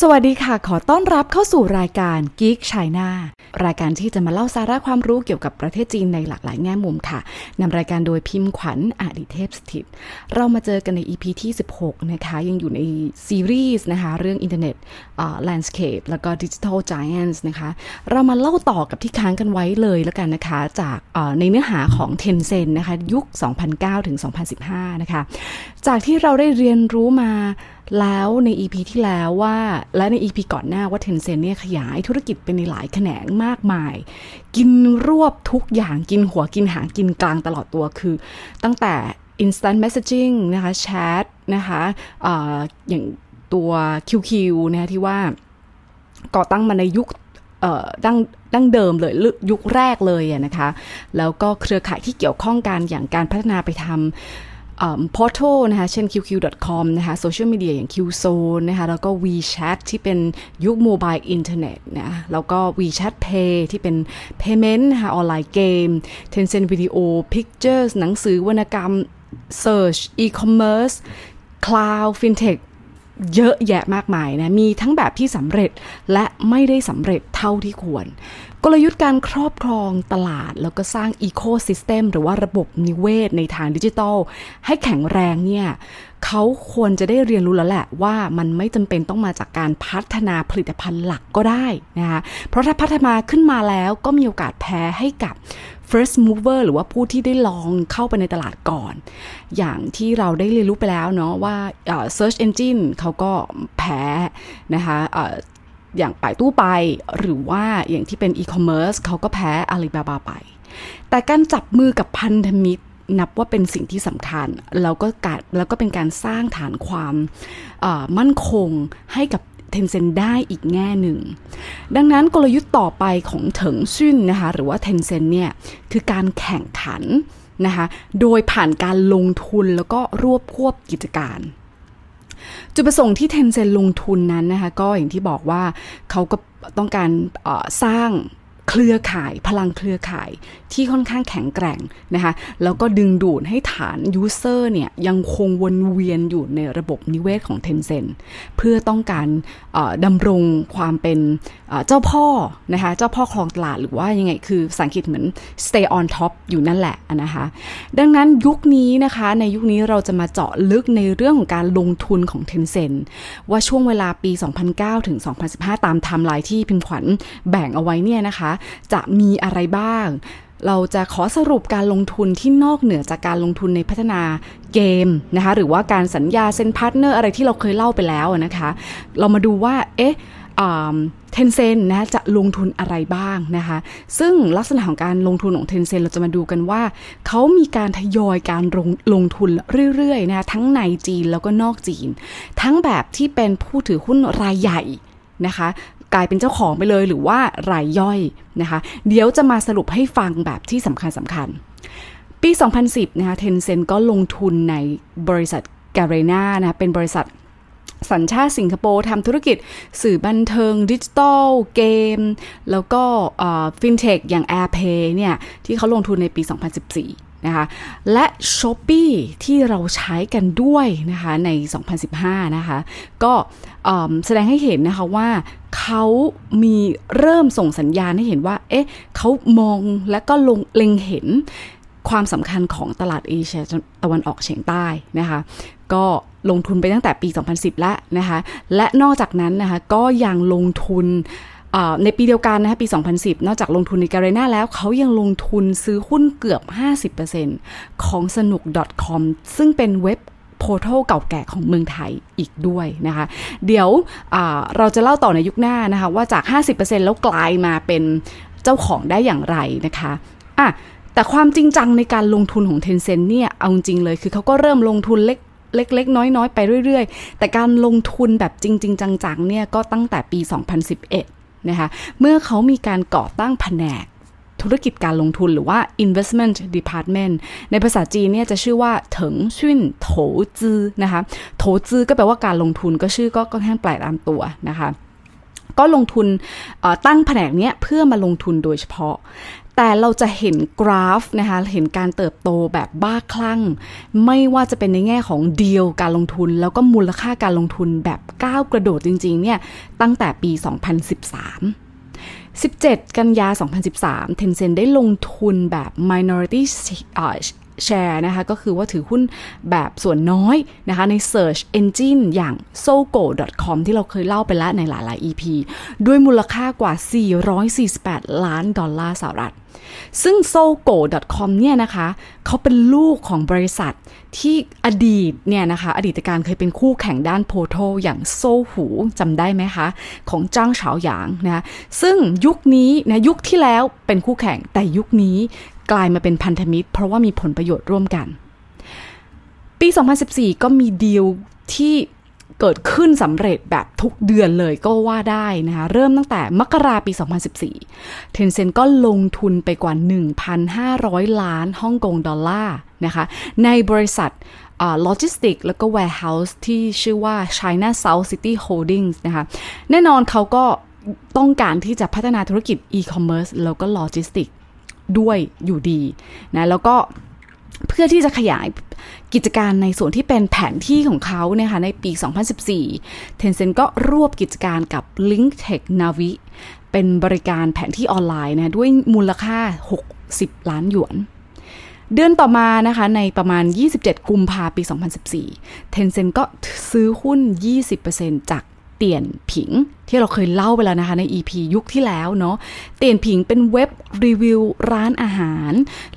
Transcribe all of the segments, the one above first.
สวัสดีค่ะ ขอต้อนรับเข้าสู่รายการ Geek China รายการที่จะมาเล่าสาระความรู้เกี่ยวกับประเทศจีนในหลากหลายแง่มุมค่ะนำรายการโดยพิมพ์ขวัญอดิเทพสถิต เรามาเจอกันใน EP ที่ 16 นะคะ ยังอยู่ในซีรีส์นะคะ เรื่องอินเทอร์เน็ตแลนด์สเคปแล้วก็ดิจิทัล Giants นะคะ เรามาเล่าต่อกับที่ค้างกันไว้เลยแล้วกันนะคะ จากในเนื้อหาของ Tencent นะคะ ยุค 2009 ถึง 2015 นะคะ จากที่เราได้เรียนรู้มา แล้วใน EP ที่แล้วว่า และใน EP ก่อนหน้าว่า Tencent เนี่ยขยายธุรกิจเป็นในหลายแขนงมากมาย กินรวบทุกอย่างกินหัวกินหางกินกลางตลอดตัวคือ ตั้งแต่ instant messaging นะคะแชทนะคะออย่างตัว QQ นะะที่ว่าก่อตั้งมาในยุคดั้งดั้งเดิมเลยยุคแรกเลยนะคะ แล้วก็เครือข่ายที่เกี่ยวข้องกันอย่างการพัฒนาไปทำ พอร์ทัลนะคะเช่น qq.com นะคะโซเชียลมีเดียอย่าง qzone นะคะแล้วก็ WeChat ที่เป็นยุค Mobile Internet นะแล้วก็ WeChat Pay ที่เป็น payment นะคะ Online Game Tencent Video Pictures หนังสือวรรณกรรม Search e-commerce Cloud FinTech เยอะแยะมากมายนะ มีทั้งแบบที่สำเร็จและไม่ได้สำเร็จเท่าที่ควร กลยุทธ์การครอบครองตลาด แล้วก็สร้าง ecosystem หรือว่าระบบนิเวศในทางดิจิทัล ให้แข็งแรงเนี่ยเขาควรจะได้เรียนรู้แล้วแหละว่ามันไม่จำเป็นต้องมาจากการพัฒนาผลิตภัณฑ์หลักก็ได้นะคะเพราะถ้าพัฒนาขึ้นมาแล้วก็มีโอกาสแพ้ให้กับ first mover หรือว่าผู้ที่ได้ลองเข้าไปในตลาดก่อน อย่างที่เราได้เรียนรู้ไปแล้วเนาะว่า search engine เขาก็แพ้นะคะอย่างป่ายตู้ไป หรือว่าอย่างที่เป็น e-commerce เขาก็แพ้อาลีบาบาไป แต่การจับมือกับพันธมิตรนับว่าเป็นสิ่งที่สำคัญ แล้วก็การแล้วก็เป็นการสร้างฐานความมั่นคงให้กับ เทนเซ็นได้อีกแง่หนึ่ง ดังนั้นกลยุทธ์ต่อไปของเถิงซุนนะคะหรือว่าเทนเซ็นเนี่ยคือการแข่งขันนะคะโดยผ่านการลงทุนแล้วก็รวบควบกิจการจุดประสงค์ที่เทนเซ็นลงทุนนั้นนะคะก็อย่างที่บอกว่าเขาก็ต้องการสร้าง เครือข่ายพลังเครือข่ายที่ค่อนข้างแข็งแกร่งนะคะแล้วก็ดึงดูดให้ฐานยูเซอร์เนี่ยยังคงวนเวียนอยู่ในระบบนิเวศของ Tencent เพื่อต้องการดำรงความเป็นเจ้าพ่อนะคะเจ้าพ่อคลองตลาดหรือว่ายังไงคือสังกฤษเหมือน stay on top อยู่นั่นแหละนะคะดังนั้นยุคนี้นะคะในยุคนี้เราจะมาเจาะลึกในเรื่องของการลงทุนของ Tencent ว่าช่วงเวลาปี 2009 ถึง 2015 ตามไทม์ไลน์ที่พิมพ์ขวัญแบ่งเอาไว้เนี่ยนะคะจะมีอะไรบ้าง เราจะขอสรุปการลงทุนที่นอกเหนือจากการลงทุนในพัฒนาเกมนะคะหรือว่าการสัญญาเซ็น partner อะไรที่เราเคยเล่าไปแล้วนะคะ เรามาดูว่าเอ๊ะ Tencent นะจะลงทุนอะไรบ้างนะคะ ซึ่งลักษณะของการลงทุนของ Tencent เราจะมาดูกันว่า เขามีการทยอยการลงลงทุนเรื่อยๆนะทั้งในจีนแล้วก็นอกจีน ทั้งแบบที่เป็นผู้ถือหุ้นรายใหญ่นะคะ กลายเป็นเจ้าของไปเลย หรือว่ารายย่อยนะคะ เดี๋ยวจะมาสรุปให้ฟังแบบที่สำคัญสำคัญ ปี 2010 นะคะ Tencent ก็ลงทุนในบริษัท Garena นะเป็นบริษัทสัญชาติสิงคโปร์ทำธุรกิจสื่อบันเทิงดิจิตอลเกม แล้วก็ฟินเทคอย่าง AirPay เนี่ย ที่เขาลงทุนในปี 2014 นะคะและ s h อ p e e ที่เราใช้กันด้วยนะคะใน 2015 นะคะก็แสดงให้เห็นนะคะว่าเขามีเริ่มส่งสัญญาณให้เห็นว่า เอ๊ะเขามองและก็ลงเล็งเห็นความสำคัญของตลาดเอเชียตะวันออกเฉียงใต้นะคะก็ลงทุนไปตั้งแต่ปี 2010 แล้วนะคะและนอกจากนั้นนะคะก็ยังลงทุน ในปีเดียวกันนะคะปี 2010 นอกจากลงทุนในการีนาแล้วเขายังลงทุนซื้อหุ้นเกือบ 50%ของสนุก .com ซึ่งเป็นเว็บโพร์ทัลเก่าแก่ของเมืองไทยอีกด้วยนะคะ เดี๋ยวเราจะเล่าต่อในยุคหน้านะคะ ว่าจาก 50%แล้วกลายมาเป็นเจ้าของได้อย่างไรนะคะอะแต่ความจริงจังในการลงทุนของ Tencent เนี่ย เอาจริงเลยคือเขาก็เริ่มลงทุนเล็กเล็กๆ น้อยๆ ไปเรื่อย ๆ แต่การลงทุนแบบจริง ๆ จังๆ เนี่ย ก็ตั้งแต่ปี 2011 นะคะเมื่อเขามีการก่อตั้งแผนกธุรกิจการลงทุนหรือว่า investment department ในภาษาจีนเนี่ยจะชื่อว่าเถิงชุนโถจื้อนะคะโถจื้อก็แปลว่าการลงทุนก็ชื่อก็ก็แค่แปลตามตัวนะคะก็ลงทุนตั้งแผนกนี้เพื่อมาลงทุนโดยเฉพาะ แต่เราจะเห็นกราฟนะคะเห็นการเติบโตแบบบ้าคลั่ง ไม่ว่าจะเป็นในแง่ของเดียวการลงทุน แล้วก็มูลค่าการลงทุนแบบก้าวกระโดดจริงๆเนี่ยตั้งแต่ปี 2013 17 กันยา 2013 Tencent ได้ลงทุนแบบ minority share นะคะก็คือว่าถือหุ้นแบบส่วนน้อยนะคะใน Search Engine อย่าง sogo.com ที่เราเคยเล่าไปแล้วในหลาย ๆ EP ด้วยมูลค่ากว่า 448 ล้านดอลลาร์สหรัฐ ซึ่ง sogo.com เนี่ยนะคะเขาเป็นลูกของบริษัทที่อดีตเนี่ยนะคะอดีตการเคยเป็นคู่แข่งด้านโพโทอย่างโซหูจำได้ไหมคะ ของจ้างเฉาหยางนะซึ่งยุคนี้นะยุคที่แล้วเป็นคู่แข่งแต่ยุคนี้ กลายมาเป็นพันธมิตร เพราะว่ามีผลประโยชน์ร่วมกัน ปี 2014 ก็มีดีลที่เกิดขึ้นสำเร็จแบบทุกเดือนเลยก็ว่าได้นะคะ เริ่มตั้งแต่มกราปี 2014 Tencent ก็ลงทุนไปกว่า 1,500 ล้านฮ่องกงดอลลาร์นะคะ ในบริษัทโลจิสติกแล้วก็ warehouse ที่ชื่อว่า China South City Holdings นะคะ แน่นอนเขาก็ต้องการที่จะพัฒนาธุรกิจ e-commerce แล้วก็โลจิสติก ด้วยอยู่ดีนะแล้วก็เพื่อที่จะขยายกิจการในส่วนที่เป็นแผนที่ของเขาเนี่ยค่ะในปี 2014 Tencent ก็รวบกิจการกับ Link Tech Navi เป็นบริการแผนที่ออนไลน์นะด้วยมูลค่า 60 ล้านหยวน เดือนต่อมานะคะในประมาณ 27 กุมภาปี 2014 Tencent ก็ซื้อหุ้น 20%จาก เตียนผิงที่เราเคยเล่าไปแล้วนะคะใน EP ยุคที่แล้วเนาะเตียนผิงเป็นเว็บรีวิวร้านอาหาร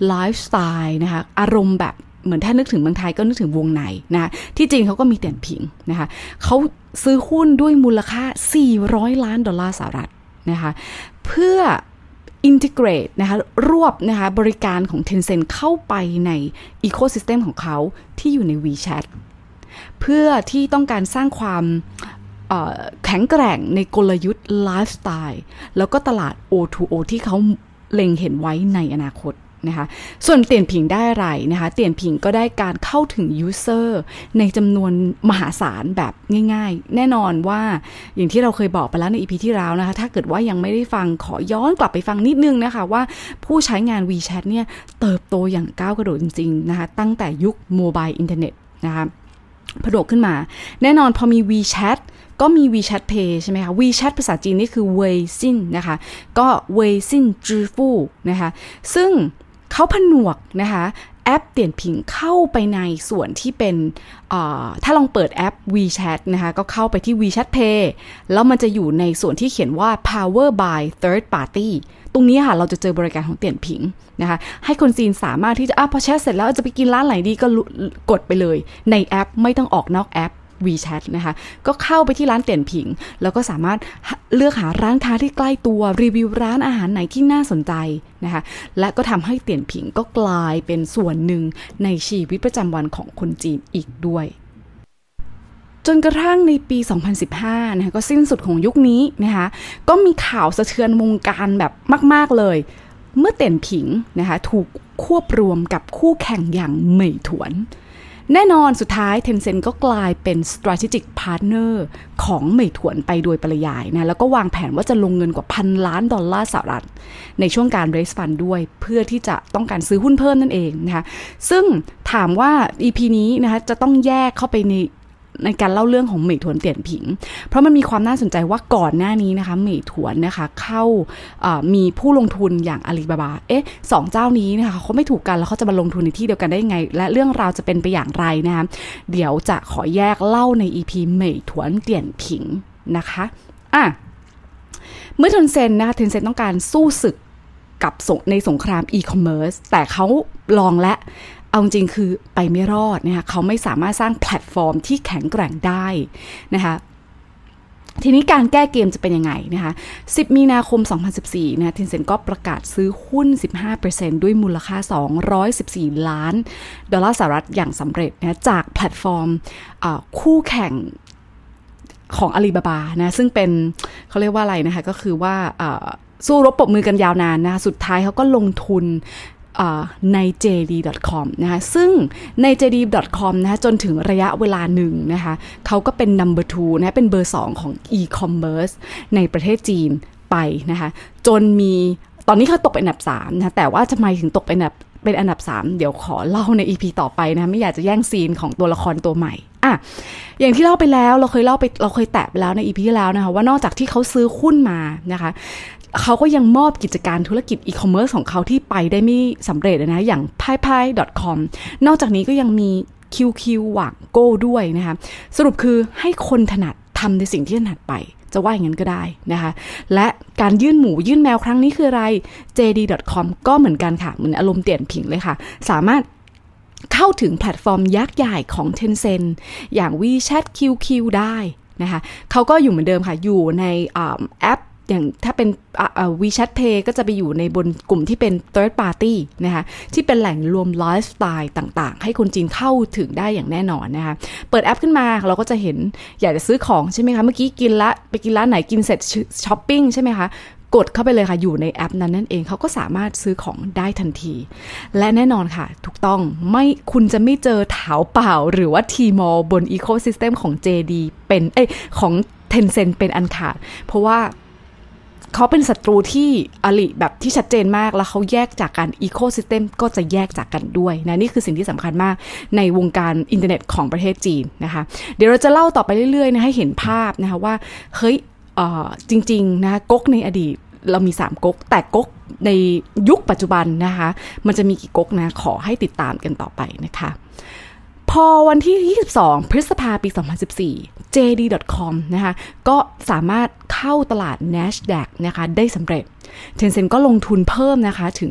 ไลฟ์สไตล์นะคะอารมณ์แบบเหมือนถ้านึกถึงเมืองไทยก็นึกถึงวงในนะคะที่จริงเขาก็มีเตียนผิงนะคะเขาซื้อหุ้นด้วยมูลค่า 400 ล้านดอลลาร์สหรัฐนะคะเพื่อ integrate นะคะรวบนะคะบริการของ Tencent เข้าไปใน ecosystem ของเขาที่อยู่ใน WeChat เพื่อที่ต้องการสร้างความ แข็งแกร่งในกลยุทธ์ไลฟ์สไตล์แล้วก็ตลาด O2O ที่เขาเล็งเห็นไว้ในอนาคตนะคะส่วนเตียนผิงได้อะไรนะคะเตียนผิงก็ได้การเข้าถึง userในจำนวนมหาศาลแบบง่ายๆ แน่นอนว่าอย่างที่เราเคยบอกไปแล้วใน EP ที่แล้วนะคะถ้าเกิดว่ายังไม่ได้ฟังขอย้อนกลับไปฟังนิดนึงนะคะว่าผู้ใช้งาน WeChat เนี่ยเติบโตอย่างก้าวกระโดดจริงๆนะคะตั้งแต่ยุค mobile internet นะคะผุดขึ้นมา แน่นอนพอมี WeChat ก็มี WeChat Pay ใช่ไหมคะ WeChat ภาษาจีนนี่คือ微信 นะคะ ก็微信支付นะคะ ซึ่งเขาผนวกนะคะแอปเตียนผิงเข้าไปในส่วนที่เป็น ถ้าลองเปิดแอป WeChat นะคะ ก็เข้าไปที่ WeChat Pay แล้วมันจะอยู่ในส่วนที่เขียนว่า Power by Third Party ตรงนี้ค่ะ เราจะเจอบริการของเตียนผิงนะคะ ให้คนจีนสามารถที่จะอะพอแชทเสร็จแล้วจะไปกินร้านไหนดีก็กดไปเลย ในแอปไม่ต้องออกนอกแอป WeChat นะคะ ก็เข้าไปที่ร้านเตี่ยนผิง แล้วก็สามารถเลือกหาร้านค้าที่ใกล้ตัวรีวิวร้านอาหารไหนที่น่าสนใจนะคะ และก็ทำให้เตี่ยนผิงก็กลายเป็นส่วนหนึ่งในชีวิตประจำวันของคนจีนอีกด้วยจนกระทั่งในปี 2015 นะคะก็สิ้นสุดของยุคนี้นะคะ ก็มีข่าวสะเทือนวงการแบบมาก ๆ เลย เมื่อเตียนผิงนะคะถูกควบรวมกับคู่แข่งอย่างเหมยถวน แน่นอนสุดท้ายเทนเซนก็กลายเป็น strategic partner ของเหมยถวนไปโดยปริยายนะแล้วก็วางแผนว่าจะลงเงินกว่าพันล้านดอลลาร์สหรัฐ ในช่วงการ raise fund ด้วย เพื่อที่จะต้องการซื้อหุ้นเพิ่มนั่นเองนะคะซึ่งถามว่า EP นี้นะคะจะต้องแยกเข้าไปใน ในการเล่าเรื่องของเหมยถวนเตียนผิง เพราะมันมีความน่าสนใจว่าก่อนหน้านี้นะคะเหมยถวนนะคะเข้ามีผู้ลงทุนอย่างอาลีบาบา เอ๊ะสองเจ้านี้นะคะเขาไม่ถูกกันแล้วเขาจะมาลงทุนในที่เดียวกันได้ยังไง และเรื่องราวจะเป็นไปอย่างไรนะคะเดี๋ยวจะขอแยกเล่าใน EP เหมยถวนเตียนผิงนะคะอะเมื่อ Tencent นะคะ Tencent ต้องการสู้ศึกกับในสงครามอีคอมเมิร์ซแต่เขาลองและ เอาจริงคือไปไม่รอดนะคะเขาไม่สามารถสร้างแพลตฟอร์มที่แข็งแกร่งได้นะคะทีนี้การแก้เกมจะเป็นยังไงนะคะ 10 มีนาคม 2014 นะ Tencent ก็ประกาศซื้อหุ้น 15%ด้วยมูลค่า 214 ล้าน ดอลลาร์สหรัฐอย่างสำเร็จนะจากแพลตฟอร์มคู่แข่งของอาลีบาบานะ ซึ่งเป็นเขาเรียกว่าอะไรนะคะ ก็คือว่าสู้รบปบมือกันยาวนานนะคะสุดท้ายเขาก็ลงทุน ใน JD.com นะคะซึ่งใน JD.com นะคะจนถึงระยะเวลาหนึ่งนะคะเขาก็เป็น number two นะเป็นเบอร์ 2 ของ e-commerce ในประเทศจีนไปนะคะจนมีตอนนี้เขาตกเป็นอันดับ3นะแต่ว่าจะไมถึงตกเป็นอันดับเป็นอันดับ 3 เดี๋ยวขอเล่าใน EP ต่อไปนะ ไม่อยากจะแย่งซีนของตัวละครตัวใหม่อะอย่างที่เล่าไปแล้วเราเคยเล่าไปเราเคยแตะไปแล้วใน EP ที่แล้วนะคะว่านอกจากที่เขาซื้อหุ้นมานะคะ เขาก็ยังมอบกิจการธุรกิจอีคอมเมิร์ซของเขาที่ไปได้ไม่สำเร็จนะ อย่าง p a i p a i com นอกจากนี้ก็ยังมี QQ หวังโก้ด้วยนะคะ สรุปคือให้คนถนัดทำในสิ่งที่ถนัดไป จะว่าอย่างนั้นก็ได้นะคะ และการยื่นหมูยื่นแมวครั้งนี้คืออะไร JD.com ก็เหมือนกันค่ะ เหมือนอารมณ์เตียนผิงเลยค่ะ สามารถเข้าถึงแพลตฟอร์มยักษ์ใหญ่ของ Tencent อย่าง WeChat QQ ได้นะคะเขาก็อยู่เหมือนเดิมค่ะ อยู่ในแอป อย่างถ้าเป็น WeChat Pay ก็จะไปอยู่ในบนกลุ่มที่เป็น third party นะคะที่เป็นแหล่งรวมไลฟ์สไตล์ต่างๆ ให้คนจีนเข้าถึงได้อย่างแน่นอนนะคะเปิดแอปขึ้นมาเราก็จะเห็นอยากจะซื้อของใช่ไหมคะ เมื่อกี้กินละไปกินร้านไหนกินเสร็จช้อปปิ้งใช่ไหมคะกดเข้าไปเลยค่ะ อยู่ในแอปนั้นนั่นเองเขาก็สามารถซื้อของได้ทันที และแน่นอนค่ะ ถูกต้องไม่คุณจะไม่เจอ Taobao หรือว่า Tmall บน ecosystem ของ JD เป็นเอ้ของ Tencent เป็นอันขาด เพราะว่า เขาเป็นศัตรูที่อลิแบบที่ชัดเจนมากแล้วเขาแยกจากกัน ecosystem ก็จะแยกจากกันด้วยนะนี่คือสิ่งที่สำคัญมากในวงการอินเทอร์เน็ตของประเทศจีนนะคะ เดี๋ยวเราจะเล่าต่อไปเรื่อยๆนะให้เห็นภาพนะคะว่าเฮ้ยจริงๆนะก๊กในอดีตเรามี 3ก๊กแต่ก๊กในยุคปัจจุบันนะคะ มันจะมีกี่ก๊กนะ ขอให้ติดตามกันต่อไปนะคะ พอวันที่ 22 พฤษภาปี 2014 JD.com นะคะก็สามารถเข้าตลาด NASDAQ นะคะได้สำเร็จ Tencent ก็ลงทุนเพิ่มนะคะถึง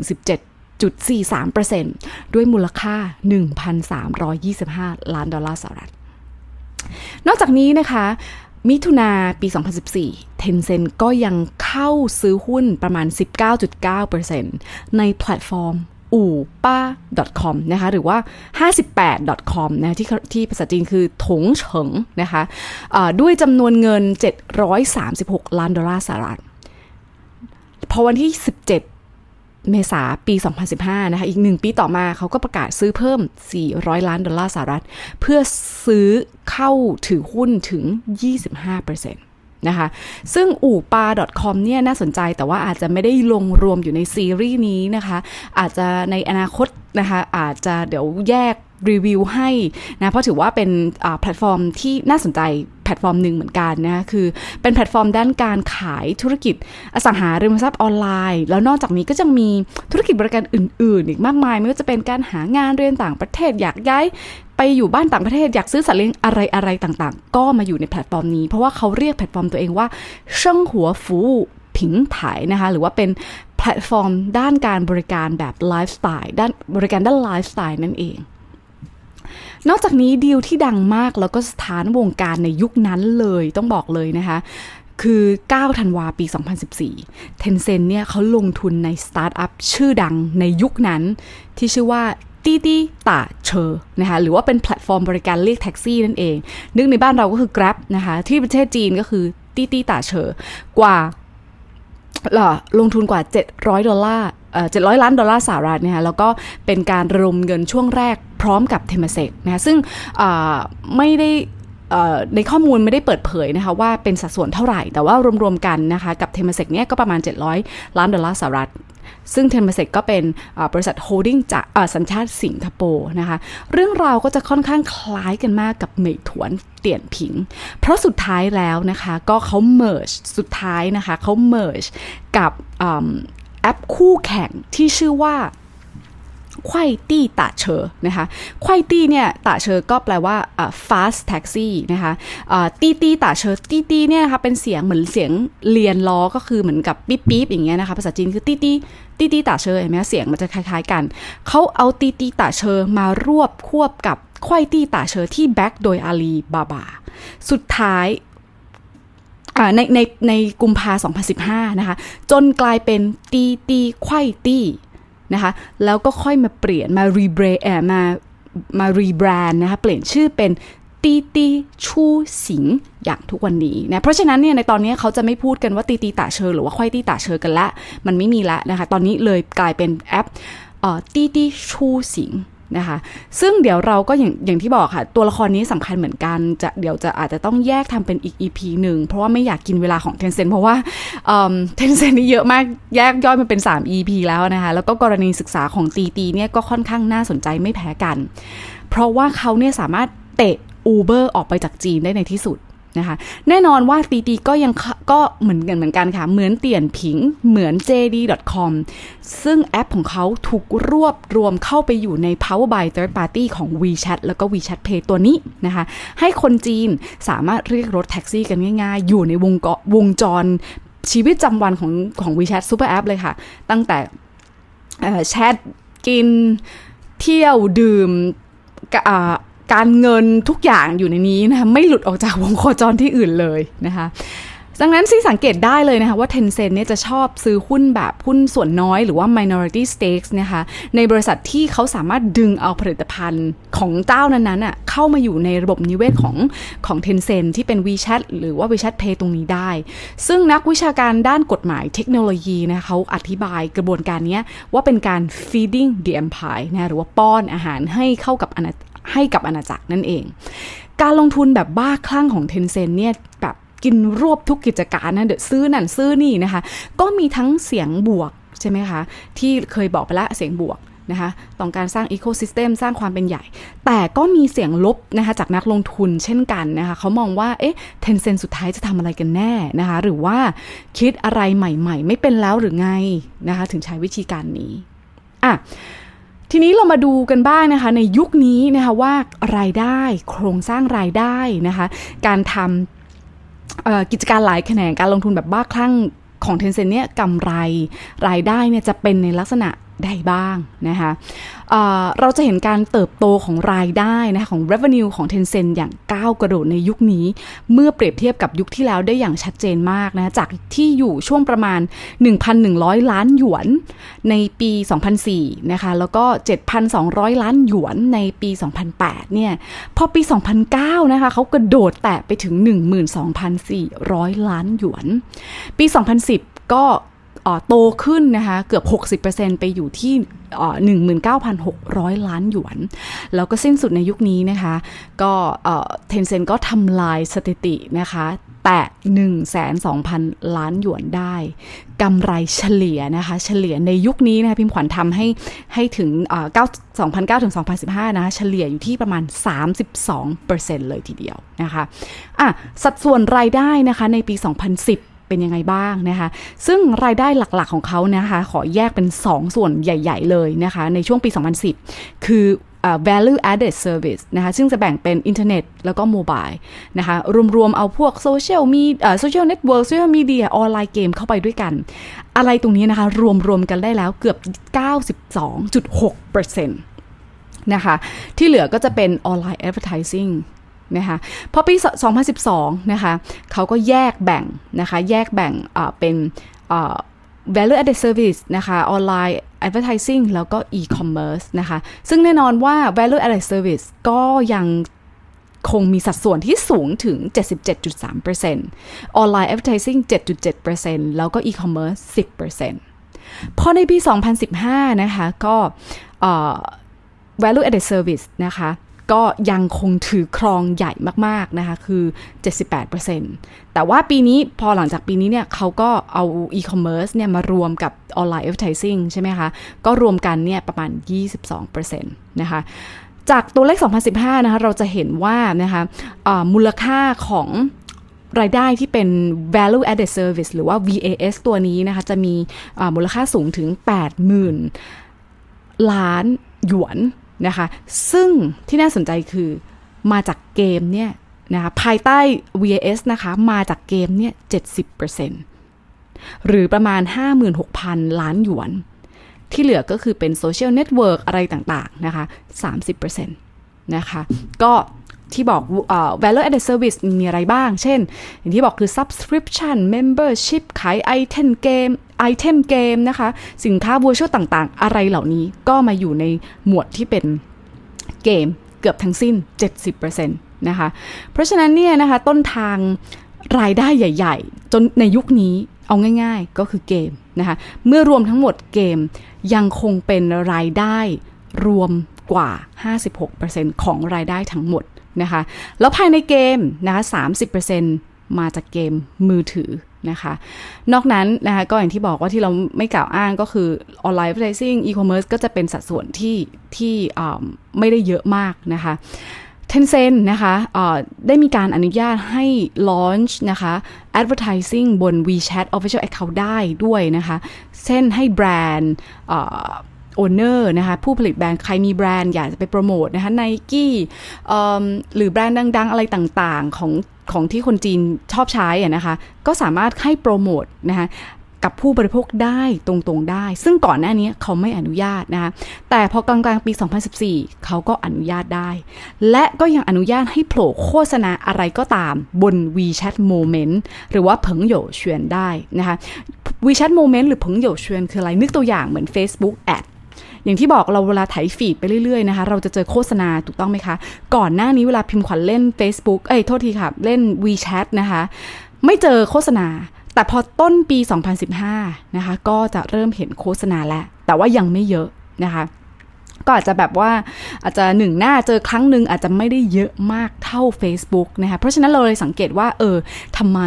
17.43%ด้วยมูลค่า 1,325 ล้านดอลลาร์สหรัฐ นอกจากนี้นะคะมิถุนาปี 2014 Tencent ก็ยังเข้าซื้อหุ้นประมาณ 19.9%ในแพลตฟอร์ม อู่ป้า .com นะคะหรือว่า 58.com นะที่ที่ภาษาจีนคือถงเฉิงนะคะะด้วยจำนวนเงิน 736 ล้านดอลลาร์สหรัฐพอวันที่ 17 เมษาปี 2015 นะคะอีกหนึ่งปีต่อมาเขาก็ประกาศซื้อเพิ่ม 400 ล้านดอลลาร์สหรัฐ เพื่อซื้อเข้าถือหุ้นถึง 25%นะคะ ซึ่งอู่ปา .com เนี่ยน่าสนใจแต่ว่าอาจจะไม่ได้ลงรวมอยู่ในซีรีส์นี้นะคะ อาจจะในอนาคตนะคะ อาจจะเดี๋ยวแยกรีวิวให้นะ เพราะถือว่าเป็นแพลตฟอร์มที่น่าสนใจแพลตฟอร์มหนึ่งเหมือนกันนะคือเป็นแพลตฟอร์มด้านการขายธุรกิจอสังหาริมทรัพย์ออนไลน์ แล้วนอกจากนี้ก็จะมีธุรกิจบริการอื่น ๆ อีกมากมาย ไม่ว่าจะเป็นการหางานเรียนต่างประเทศอยากย้าย ไปอยู่บ้านต่างประเทศอยากซื้อสัตว์เลี้ยงอะไรอะไรต่างๆ ก็มาอยู่ในแพลตฟอร์มนี้ เพราะว่าเขาเรียกแพลตฟอร์มตัวเองว่า生活服务平台นะคะ หรือว่าเป็นแพลตฟอร์มด้านการบริการแบบไลฟ์สไตล์ด้านบริการด้านไลฟ์สไตล์นั่นเอง นอกจากนี้ดีลที่ดังมากแล้วก็สะท้านวงการในยุคนั้นเลยต้องบอกเลยนะคะคือ 9 ธันวาปี 2014 Tencent เนี่ยเขาลงทุนในสตาร์ทอัพชื่อดังในยุคนั้นที่ชื่อว่า 滴滴打车 นะคะหรือว่าเป็นแพลตฟอร์มบริการเรียกแท็กซี่นั่นเอง นึกในบ้านเราก็คือ Grab นะคะที่ประเทศจีนก็คือ滴滴打车 กว่าลงทุนกว่า 700 ดอลลาร์เจ็ดร้อยล้านดอลลาร์สหรัฐนะคะแล้วก็เป็นการระดมเงินช่วงแรกพร้อมกับเทมเซกนะคะซึ่งไม่ได้ในข้อมูลไม่ได้เปิดเผยนะคะว่าเป็นสัดส่วนเท่าไหร่ แต่ว่ารวมๆกันนะคะกับเทมเซกเนี่ยก็ประมาณ 700 ล้านดอลลาร์สหรัฐ ซึ่งเทนเมเซกก็เป็นบริษัท holding จากสัญชาติสิงคโปร์นะคะ เรื่องราวก็จะค่อนข้างคล้ายกันมากกับ美团点评 เพราะสุดท้ายแล้วนะคะก็เขา merge สุดท้ายนะคะเขา merge กับแอปคู่แข่งที่ชื่อว่า 快的打车 นะคะ 快的 เนี่ย 打车 ก็แปลว่า fast taxi นะคะ滴滴打车 滴滴 เนี่ยนะคะเป็นเสียงเหมือนเสียงเลียนล้อก็คือเหมือนกับปิ๊บปิ๊บอย่างเงี้ยนะคะภาษาจีนคือ滴滴 滴滴打车 เห็นไหมเสียงมันจะคล้ายๆกัน เขาเอา滴滴打车 มารวบควบกับ快的打车 ที่ back โดยอาลีบาบา สุดท้ายในในในกุมภา2015 นะคะ จนกลายเป็นตีตีไข่ตี้ นะคะ แล้วก็ค่อยมาเปลี่ยนมารีเบรมามารีแบรนด์นะคะ เปลี่ยนชื่อเป็นตีตีชูสิงอย่างทุกวันนี้นะ เพราะฉะนั้นเนี่ยในตอนนี้เขาจะไม่พูดกันว่าตีตีตาเชอหรือว่าควายตีตาเชอกันละ มันไม่มีละนะคะ ตอนนี้เลยกลายเป็นแอปตีตีชูสิง นะคะซึ่งเดี๋ยวเราก็อย่างอย่างที่บอกค่ะ ตัวละครนี้สำคัญเหมือนกันจะเดี๋ยวจะอาจจะต้องแยกทำเป็นอีก EP หนึ่งเพราะว่าไม่อยากกินเวลาของเทนเซ็นเพราะว่าเทนเซ็นนี่เยอะมากแยกย่อยมาเป็น 3 EP แล้วนะคะ แล้วก็กรณีศึกษาของตีตีเนี่ยก็ค่อนข้างน่าสนใจไม่แพ้กัน เพราะว่าเขาเนี่ยสามารถเตะ Uber ออกไปจากจีนได้ในที่สุด นะคะ แน่นอนว่าตีตีก็ยังก็เหมือนกันเหมือนกันค่ะ เหมือนเตียนผิงเหมือน JD.com ซึ่งแอปของเขาถูกรวบรวมเข้าไปอยู่ใน Power by Third Party ของ WeChat แล้วก็ WeChat Pay ตัวนี้นะคะ ให้คนจีนสามารถเรียกรถแท็กซี่กันง่ายๆ อยู่ในวงวงจรชีวิตจำวันของของ WeChat Super App เลยค่ะ ตั้งแต่แชทกินเที่ยวดื่ม การเงินทุกอย่างอยู่ในนี้นะคะไม่หลุดออกจากวงโคจรที่อื่นเลยนะคะดังนั้นซีสังเกตได้เลยนะคะว่า Tencent เนี่ยจะชอบซื้อหุ้นแบบหุ้นส่วนน้อยหรือว่า minority stakes นะคะในบริษัทที่เขาสามารถดึงเอาผลิตภัณฑ์ของเจ้านั้นๆอะเข้ามาอยู่ในระบบนิเวศของของ Tencent ที่เป็น WeChat หรือว่า WeChat Pay ตรงนี้ได้ ซึ่งนักวิชาการด้านกฎหมายเทคโนโลยีนะเขาอธิบายกระบวนการนี้ว่าเป็นการ feeding the empire นะหรือว่าป้อนอาหารให้เข้ากับอาณา ให้กับอาณาจักรนั่นเอง การลงทุนแบบบ้าคลั่งของ Tencent เนี่ยแบบกินรวบทุกกิจการนะเดี๋ยวซื้อนั่นซื้อนี่นะคะ ก็มีทั้งเสียงบวกใช่ไหมคะ ที่เคยบอกไปแล้วเสียงบวกนะคะต้องการสร้างอีโคซิสเต็มสร้างความเป็นใหญ่ แต่ก็มีเสียงลบนะคะจากนักลงทุนเช่นกันนะคะเขามองว่า เอ๊ะเทนเซนสุดท้ายจะทำอะไรกันแน่นะคะหรือว่าคิดอะไรใหม่ๆ ไม่เป็นแล้วหรือไงนะคะถึงใช้วิธีการนี้อะ ทีนี้เรามาดูกันบ้างนะคะในยุคนี้นะคะว่ารายได้โครงสร้างรายได้นะคะการทำกิจการหลายแขนงการลงทุนแบบบ้าคลั่งของเทนเซ็นเนี่ยกำไรรายได้เนี่ยจะเป็นในลักษณะ ใดบ้างนะคะเราจะเห็นการเติบโตของรายได้นะคะของ revenue ของ Tencent อย่างก้าวกระโดดในยุคนี้ เมื่อเปรียบเทียบกับยุคที่แล้วได้อย่างชัดเจนมากนะจากที่อยู่ช่วงประมาณ 1,100 ล้านหยวนในปี 2004 นะคะ แล้วก็ 7,200 ล้านหยวนในปี 2008 เนี่ย พอปี 2009 นะคะเขากระโดดแตะไปถึง 12,400 ล้านหยวน ปี 2010 ก็ โตขึ้นนะคะเกือบ 60%ไปอยู่ที่ 19,600 ล้านหยวน แล้วก็สิ้นสุดในยุคนี้นะคะ ก็เทนเซ็นก็ทำลายสถิตินะคะแตะ12,000 ล้านหยวนได้กำไรเฉลี่ยนะคะ เฉลี่ยในยุคนี้นะคะพิมขวัญทำให้ให้ถึง2009ถึง2015นะเฉลี่ยอยู่ที่ประมาณ 32%เลยทีเดียวนะคะอะสัดส่วนรายได้นะคะในปี 2010 เป็นยังไงบ้างนะคะ ซึ่งรายได้หลักๆของเขานะคะ ขอแยกเป็น 2 ส่วนใหญ่ ๆ เลยนะคะ ในช่วงปี 2010 คือ value added service นะคะ ซึ่งจะแบ่งเป็นอินเทอร์เน็ตแล้วก็ mobile นะคะ รวม ๆ เอาพวกโซเชียลมี social networkโซเชียลมีเดียออนไลน์เกมเข้าไปด้วยกัน อะไรตรงนี้นะคะ รวม ๆ กันได้แล้วเกือบ 92.6%นะคะ ที่เหลือก็จะเป็นออนไลน์ advertising นะคะพอปี 2012 นะคะเขาก็แยกแบ่งนะคะแยกแบ่งเป็น value added service นะคะออนไลน์ advertising แล้วก็ e-commerce นะคะซึ่งแน่นอนว่า value added service ก็ยังคงมีสัดส่วนที่สูงถึง 77.3%ออนไลน์ advertising 7.7%แล้วก็ e-commerce 10%พอในปี 2015 นะคะก็ value added service นะคะ ก็ยังคงถือครองใหญ่มากๆนะคะคือ 78%แต่ว่าปีนี้พอหลังจากปีนี้เนี่ยเขาก็เอาอีคอมเมิร์ซเนี่ยมารวมกับ online advertising ใช่ไหมคะ ก็รวมกันเนี่ยประมาณ 22%นะคะจากตัวเลข 2015 นะคะ เราจะเห็นว่านะคะมูลค่าของรายได้ที่เป็น value added service หรือว่า VAS ตัวนี้นะคะ จะมีมูลค่าสูงถึง 80,000 ล้านหยวน นะคะ ซึ่งที่น่าสนใจคือมาจากเกมเนี่ยนะคะภายใต้ VAS นะคะ มาจากเกมเนี่ย 70%หรือประมาณ 56,000 ล้านหยวน ที่เหลือก็คือเป็น social network อะไรต่าง ๆ นะคะ 30%นะคะ ก็ ที่บอก uh, value added service มีอะไรบ้าง เช่น อย่างที่บอกคือ subscription membership ขายไอเทมเกมไอเทมเกมนะคะ สินค้า virtual ต่างๆ อะไรเหล่านี้ก็มาอยู่ในหมวดที่เป็นเกมเกือบทั้งสิ้น 70%นะคะ เพราะฉะนั้นเนี่ยนะคะ ต้นทางรายได้ใหญ่ ๆ จนในยุคนี้เอาง่าย ๆ ก็คือเกมนะคะ เมื่อรวมทั้งหมดเกมยังคงเป็นรายได้รวมกว่า 56%ของรายได้ทั้งหมด นะคะ แล้วภายในเกมนะคะ30%มาจากเกมมือถือนะคะ นอกนั้นนะคะก็อย่างที่บอกว่าที่เราไม่กล่าวอ้างก็คือออนไลน์ advertising e-commerce ก็จะเป็นสัดส่วนที่ที่ไม่ได้เยอะมากนะคะ Tencent นะคะได้มีการอนุญาตให้ launch นะคะ advertising บน WeChat official account ได้ด้วยนะคะ เช่นให้ brand owner นะคะผู้ผลิตแบรนด์ใครมีแบรนด์อยากจะไปโปรโมทนะคะไนกี้หรือแบรนด์ดัง ๆ อะไรต่างๆ ของของที่คนจีนชอบใช้นะคะ ก็สามารถให้โปรโมทนะคะกับผู้บริโภคได้ตรงๆได้ ซึ่งก่อนหน้านี้เขาไม่อนุญาตนะคะแต่พอกลางๆปี 2014 เขาก็อนุญาตได้ และก็ยังอนุญาตให้โผล่โฆษณาอะไรก็ตามบน WeChat Moment หรือว่าเผิงโหยเชวนได้นะคะ WeChat Moment หรือเผิงโหยเชวนคืออะไรนึกตัวอย่างเหมือน Facebook Ad อย่างที่บอกเราเวลาถ่ายฟีดไปเรื่อยๆนะคะ เราจะเจอโฆษณาถูกต้องไหมคะ ก่อนหน้านี้เวลาพิมพ์ขวัญเล่น Facebook เอ้ยโทษทีค่ะ เล่น WeChat นะคะ ไม่เจอโฆษณา แต่พอต้นปี 2015 นะคะ ก็จะเริ่มเห็นโฆษณาแล้ว แต่ว่ายังไม่เยอะนะคะ ก็อาจจะแบบว่าอาจจะหนึ่งหน้าเจอครั้งหนึ่งอาจจะไม่ได้เยอะมากเท่า Facebook นะคะเพราะฉะนั้นเราเลยสังเกตว่า เออทำไม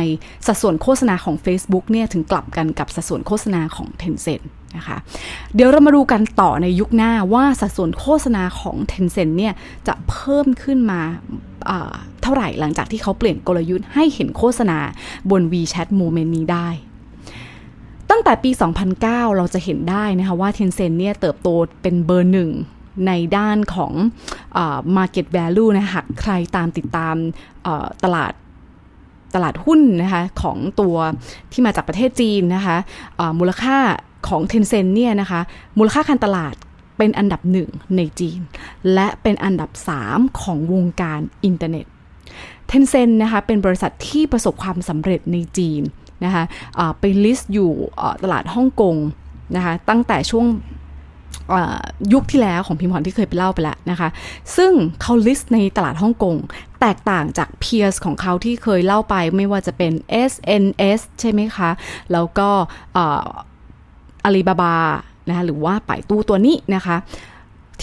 สัดส่วนโฆษณาของ Facebook เนี่ยถึงกลับกันกับสัดส่วนโฆษณาของ Tencent นะคะเดี๋ยวเรามาดูกันต่อในยุคหน้าว่าสัดส่วนโฆษณาของ Tencent เนี่ยจะเพิ่มขึ้นมาเท่าไหร่หลังจากที่เขาเปลี่ยนกลยุทธ์ให้เห็นโฆษณาบน WeChat Moment นี้ได้ ตั้งแต่ปี 2009 เราจะเห็นได้นะคะว่า Tencent เนี่ยเติบโตเป็นเบอร์หนึ่งในด้านของอ market value นะคะใครตามติดตามตลาดตลาดหุ้นนะคะของตัวที่มาจากประเทศจีนนะคะมูลค่าของ Tencent เนี่ยนะคะมูลค่าการตลาดเป็นอันดับหนึ่งในจีน และเป็นอันดับ 3 ของวงการอินเทอร์เน็ต Tencent นะคะเป็นบริษัทที่ประสบความสำเร็จในจีน นะคะะไป list อยู่ตลาดฮ่องกงนะคะตั้งแต่ช่วงยุคที่แล้วของพิมพ์ขวัญที่เคยไปเล่าไปแล้วนะคะ ซึ่งเขา list ในตลาดฮ่องกงแตกต่างจาก peers ของเขาที่เคยเล่าไปไม่ว่าจะเป็น SNS ใช่ไหมคะ แล้วก็อาลีบาบานะคะหรือว่าไป่ตู้ตัวนี้นะคะ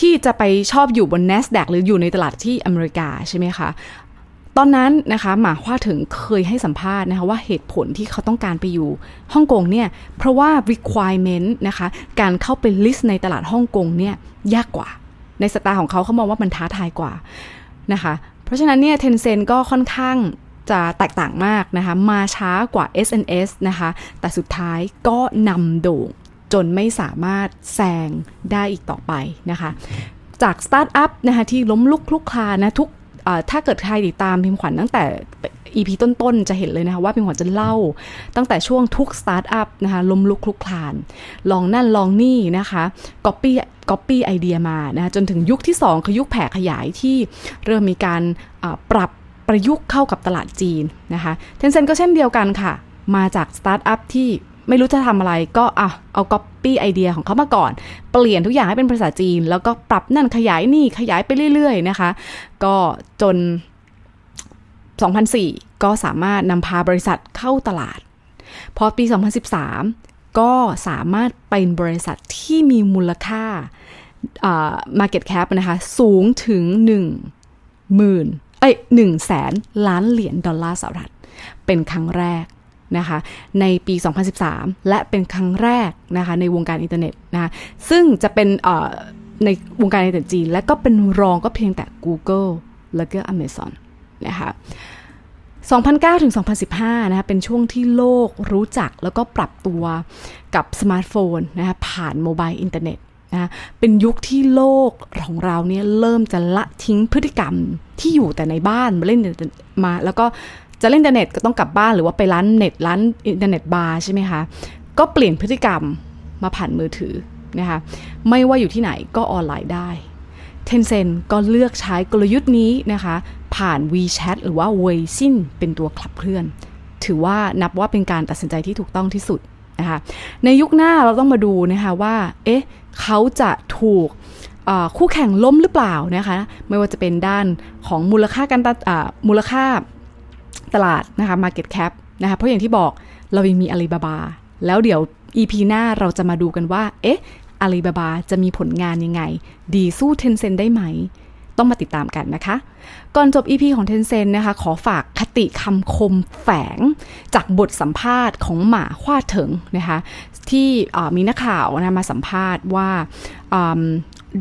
ที่จะไปชอบอยู่บน NASDAQ หรืออยู่ในตลาดที่อเมริกาใช่ไหมคะ ตอนนั้นนะคะหมาคว้าถึงเคยให้สัมภาษณ์นะคะว่าเหตุผลที่เขาต้องการไปอยู่ฮ่องกงเนี่ยเพราะว่า requirement นะคะการเข้าไป list ในตลาดฮ่องกงเนี่ยยากกว่า ในสตาร์ของเขาเขามองว่ามันท้าทายกว่านะคะเพราะฉะนั้นเนี่ยเทนเซนก็ค่อนข้างจะแตกต่างมากนะคะมาช้ากว่า SNS นะคะแต่สุดท้ายก็นำโด่งจนไม่สามารถแซงได้อีกต่อไปนะคะจากสตาร์ทอัพนะคะที่ล้มลุกคลุกคลานนะทุก ถ้าเกิดใครติดตามพิมขวัญตั้งแต่ EP ต้น ๆ จะเห็นเลยนะคะว่าพิมขวัญจะเล่า ตั้งแต่ช่วงทุกสตาร์ทอัพนะคะล้มลุกคลุกคลาน ลองนั่นลองนี่นะคะก๊อปปี้ก๊อปปี้ไอเดียมานะคะจนถึงยุคที่ 2 คือยุคแผ่ขยายที่เริ่มมีการปรับประยุกต์เข้ากับตลาดจีนนะคะ Tencent ก็เช่นเดียวกันค่ะ มาจากสตาร์ทอัพที่ ไม่รู้จะทำอะไรก็อะเอาก๊อปปี้ไอเดียของเขามาก่อน เปลี่ยนทุกอย่างให้เป็นภาษาจีน แล้วก็ปรับนั่นขยายนี่ขยายไปเรื่อย ๆ นะคะ ก็จน 2004 ก็สามารถนำพาบริษัทเข้าตลาด พอปี 2013 ก็สามารถเป็นบริษัทที่มีมูลค่า market cap นะคะ สูงถึง 1 0,000เอ้ย1แสนล้านเหรียญดอลลาร์สหรัฐ เป็นครั้งแรก นะคะในปี 2013 และเป็นครั้งแรกนะคะในวงการอินเทอร์เน็ตนะคะซึ่งจะเป็นในวงการอินเทอร์เน็ตจีน และก็เป็นรองก็เพียงแต่ Google แล้วก็ Amazon นะคะ2009 ถึง 2015 นะคะเป็นช่วงที่โลกรู้จักแล้วก็ปรับตัวกับสมาร์ทโฟนนะคะผ่าน mobile internet นะเป็นยุคที่โลกของเราเนี่ยเริ่มจะละทิ้งพฤติกรรมที่อยู่แต่ในบ้านมาเล่นมาแล้วก็ จะเล่นอินเทอร์เน็ตก็ต้องกลับบ้านหรือว่าไปร้านเน็ตร้านอินเทอร์เน็ตบาร์ใช่ไหมคะ ก็เปลี่ยนพฤติกรรมมาผ่านมือถือนะคะไม่ว่าอยู่ที่ไหนก็ออนไลน์ได้ Tencent ก็เลือกใช้กลยุทธ์นี้นะคะ ผ่าน WeChat หรือว่า Weixin เป็นตัวขับเคลื่อน ถือว่านับว่าเป็นการตัดสินใจที่ถูกต้องที่สุดนะคะในยุคหน้าเราต้องมาดูนะคะว่าเอ๊ะเขาจะถูกคู่แข่งล้มหรือเปล่านะคะ ไม่ว่าจะเป็นด้านของมูลค่าการมูลค่า ตลาดนะคะ market cap นะคะเพราะอย่างที่บอกเรายังมีอาลีบาบา แล้วเดี๋ยว EP หน้าเราจะมาดูกันว่า เอ๊ะอาลีบาบาจะมีผลงานยังไง ดีสู้เทนเซ็นได้ไหม ต้องมาติดตามกันนะคะ ก่อนจบ EP ของ Tencent นะคะ ขอฝากคติคำคมแฝง จากบทสัมภาษณ์ของหมาขว้าเถิงนะคะ ที่มีนักข่าวนะมาสัมภาษณ์ว่า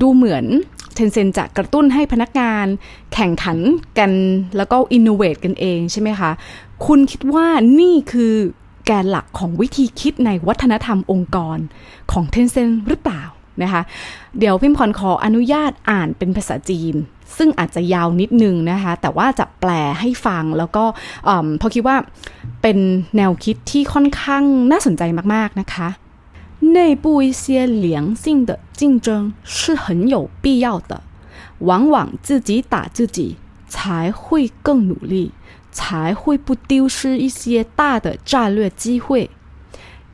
ดูเหมือน เทนเซ็นจะกระตุ้นให้พนักงานแข่งขันกันแล้วก็อินโนเวทกันเองใช่ไหมคะ คุณคิดว่านี่คือแกนหลักของวิธีคิดในวัฒนธรรมองค์กรของเทนเซ็นหรือเปล่านะคะ เดี๋ยวพิมพรขออนุญาตอ่านเป็นภาษาจีน ซึ่งอาจจะยาวนิดนึงนะคะ แต่ว่าจะแปลให้ฟังแล้วก็พอคิดว่าเป็นแนวคิดที่ค่อนข้างน่าสนใจมากๆนะคะ 内部一些良性的竞争是很有必要的，往往自己打自己才会更努力，才会不丢失一些大的战略机会。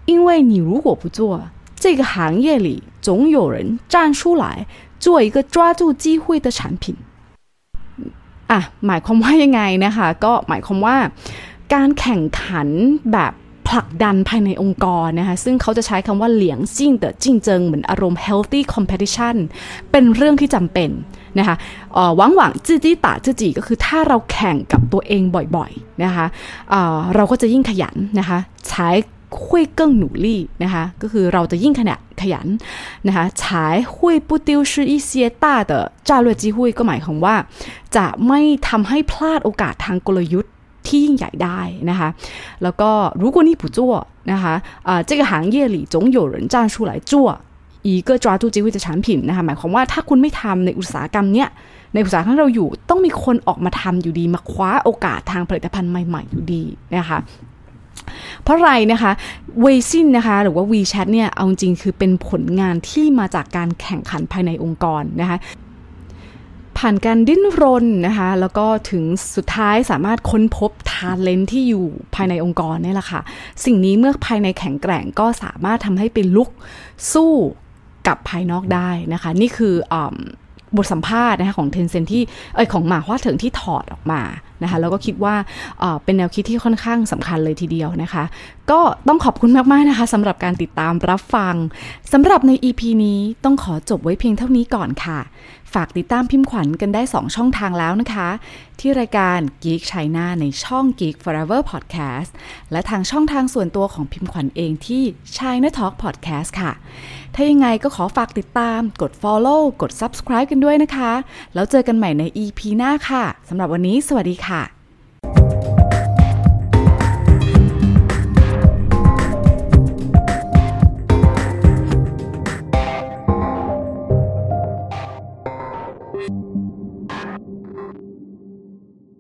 因为你如果不做，这个行业里总有人站出来做一个抓住机会的产品。อ่ะหมายความว่ายังไงนะคะก็หมายความว่าการแข่งขันแบบ ผลักดันภายในองค์กรนะคะซึ่งเขาจะใช้คำว่าเหลียงจิ้งเต๋อจิ้งเจิงเหมือนอารมณ์ healthy competition เป็นเรื่องที่จำเป็นนะคะหวังหวังจี้จี้ตาจี้จีก็คือถ้าเราแข่งกับตัวเองบ่อยๆนะคะเเราก็จะยิ่งขยันนะคะใช้คุยเกิ้งหนูลี่นะคะก็คือเราจะยิ่งขยันขยันนะคะใช้หุยปูติวชื่ออีเซียต้าเดอจ้าลวจีหุยก็หมายของว่า จะไม่ทำให้พลาดโอกาสทางกลยุทธ์ ที่ยิ่งใหญ่ได้นะคะ แล้วก็如果你不做นะคะอ่า这个行业里总有人站出来做一个抓住机会的产品นะคะหมายความว่าถ้าคุณไม่ทำในอุตสาหกรรมเนี้ยในอุตสาหกรรมเราอยู่ต้องมีคนออกมาทำอยู่ดีมาคว้าโอกาสทางผลิตภัณฑ์ใหม่ๆอยู่ดีนะคะเพราะไรนะคะเวซินนะคะหรือว่า WeChat เนี่ยเอาจริงคือเป็นผลงานที่มาจากการแข่งขันภายในองค์กรนะคะ ผ่านการดิ้นรนนะคะ แล้วก็ถึงสุดท้ายสามารถค้นพบทาเลนที่อยู่ภายในองค์กรนี่แหละค่ะ สิ่งนี้เมื่อภายในแข็งแกร่งก็สามารถทำให้เป็นลุกสู้กับภายนอกได้นะคะ นี่คือบทสัมภาษณ์นะคะของเทนเซนที่เอยของหมาว่าถึงที่ถอดออกมานะคะแล้วก็คิดว่าเป็นแนวคิดที่ค่อนข้างสำคัญเลยทีเดียวนะคะ ก็ต้องขอบคุณมาก ๆ นะคะสำหรับการติดตามรับฟังสำหรับใน EP นี้ต้องขอจบไว้เพียงเท่านี้ก่อนค่ะ ฝากติดตามพิมพ์ขวัญกันได้ 2 ช่องทางแล้วนะคะ ที่รายการ Geek China ในช่อง Geek Forever Podcast และทางช่องทางส่วนตัวของพิมพ์ขวัญเองที่ China Talk Podcast ค่ะ ถ้ายังไงก็ขอฝากติดตาม กด follow กด subscribe กันด้วยนะคะ แล้วเจอกันใหม่ใน EP หน้าค่ะสำหรับวันนี้ สวัสดีค่ะ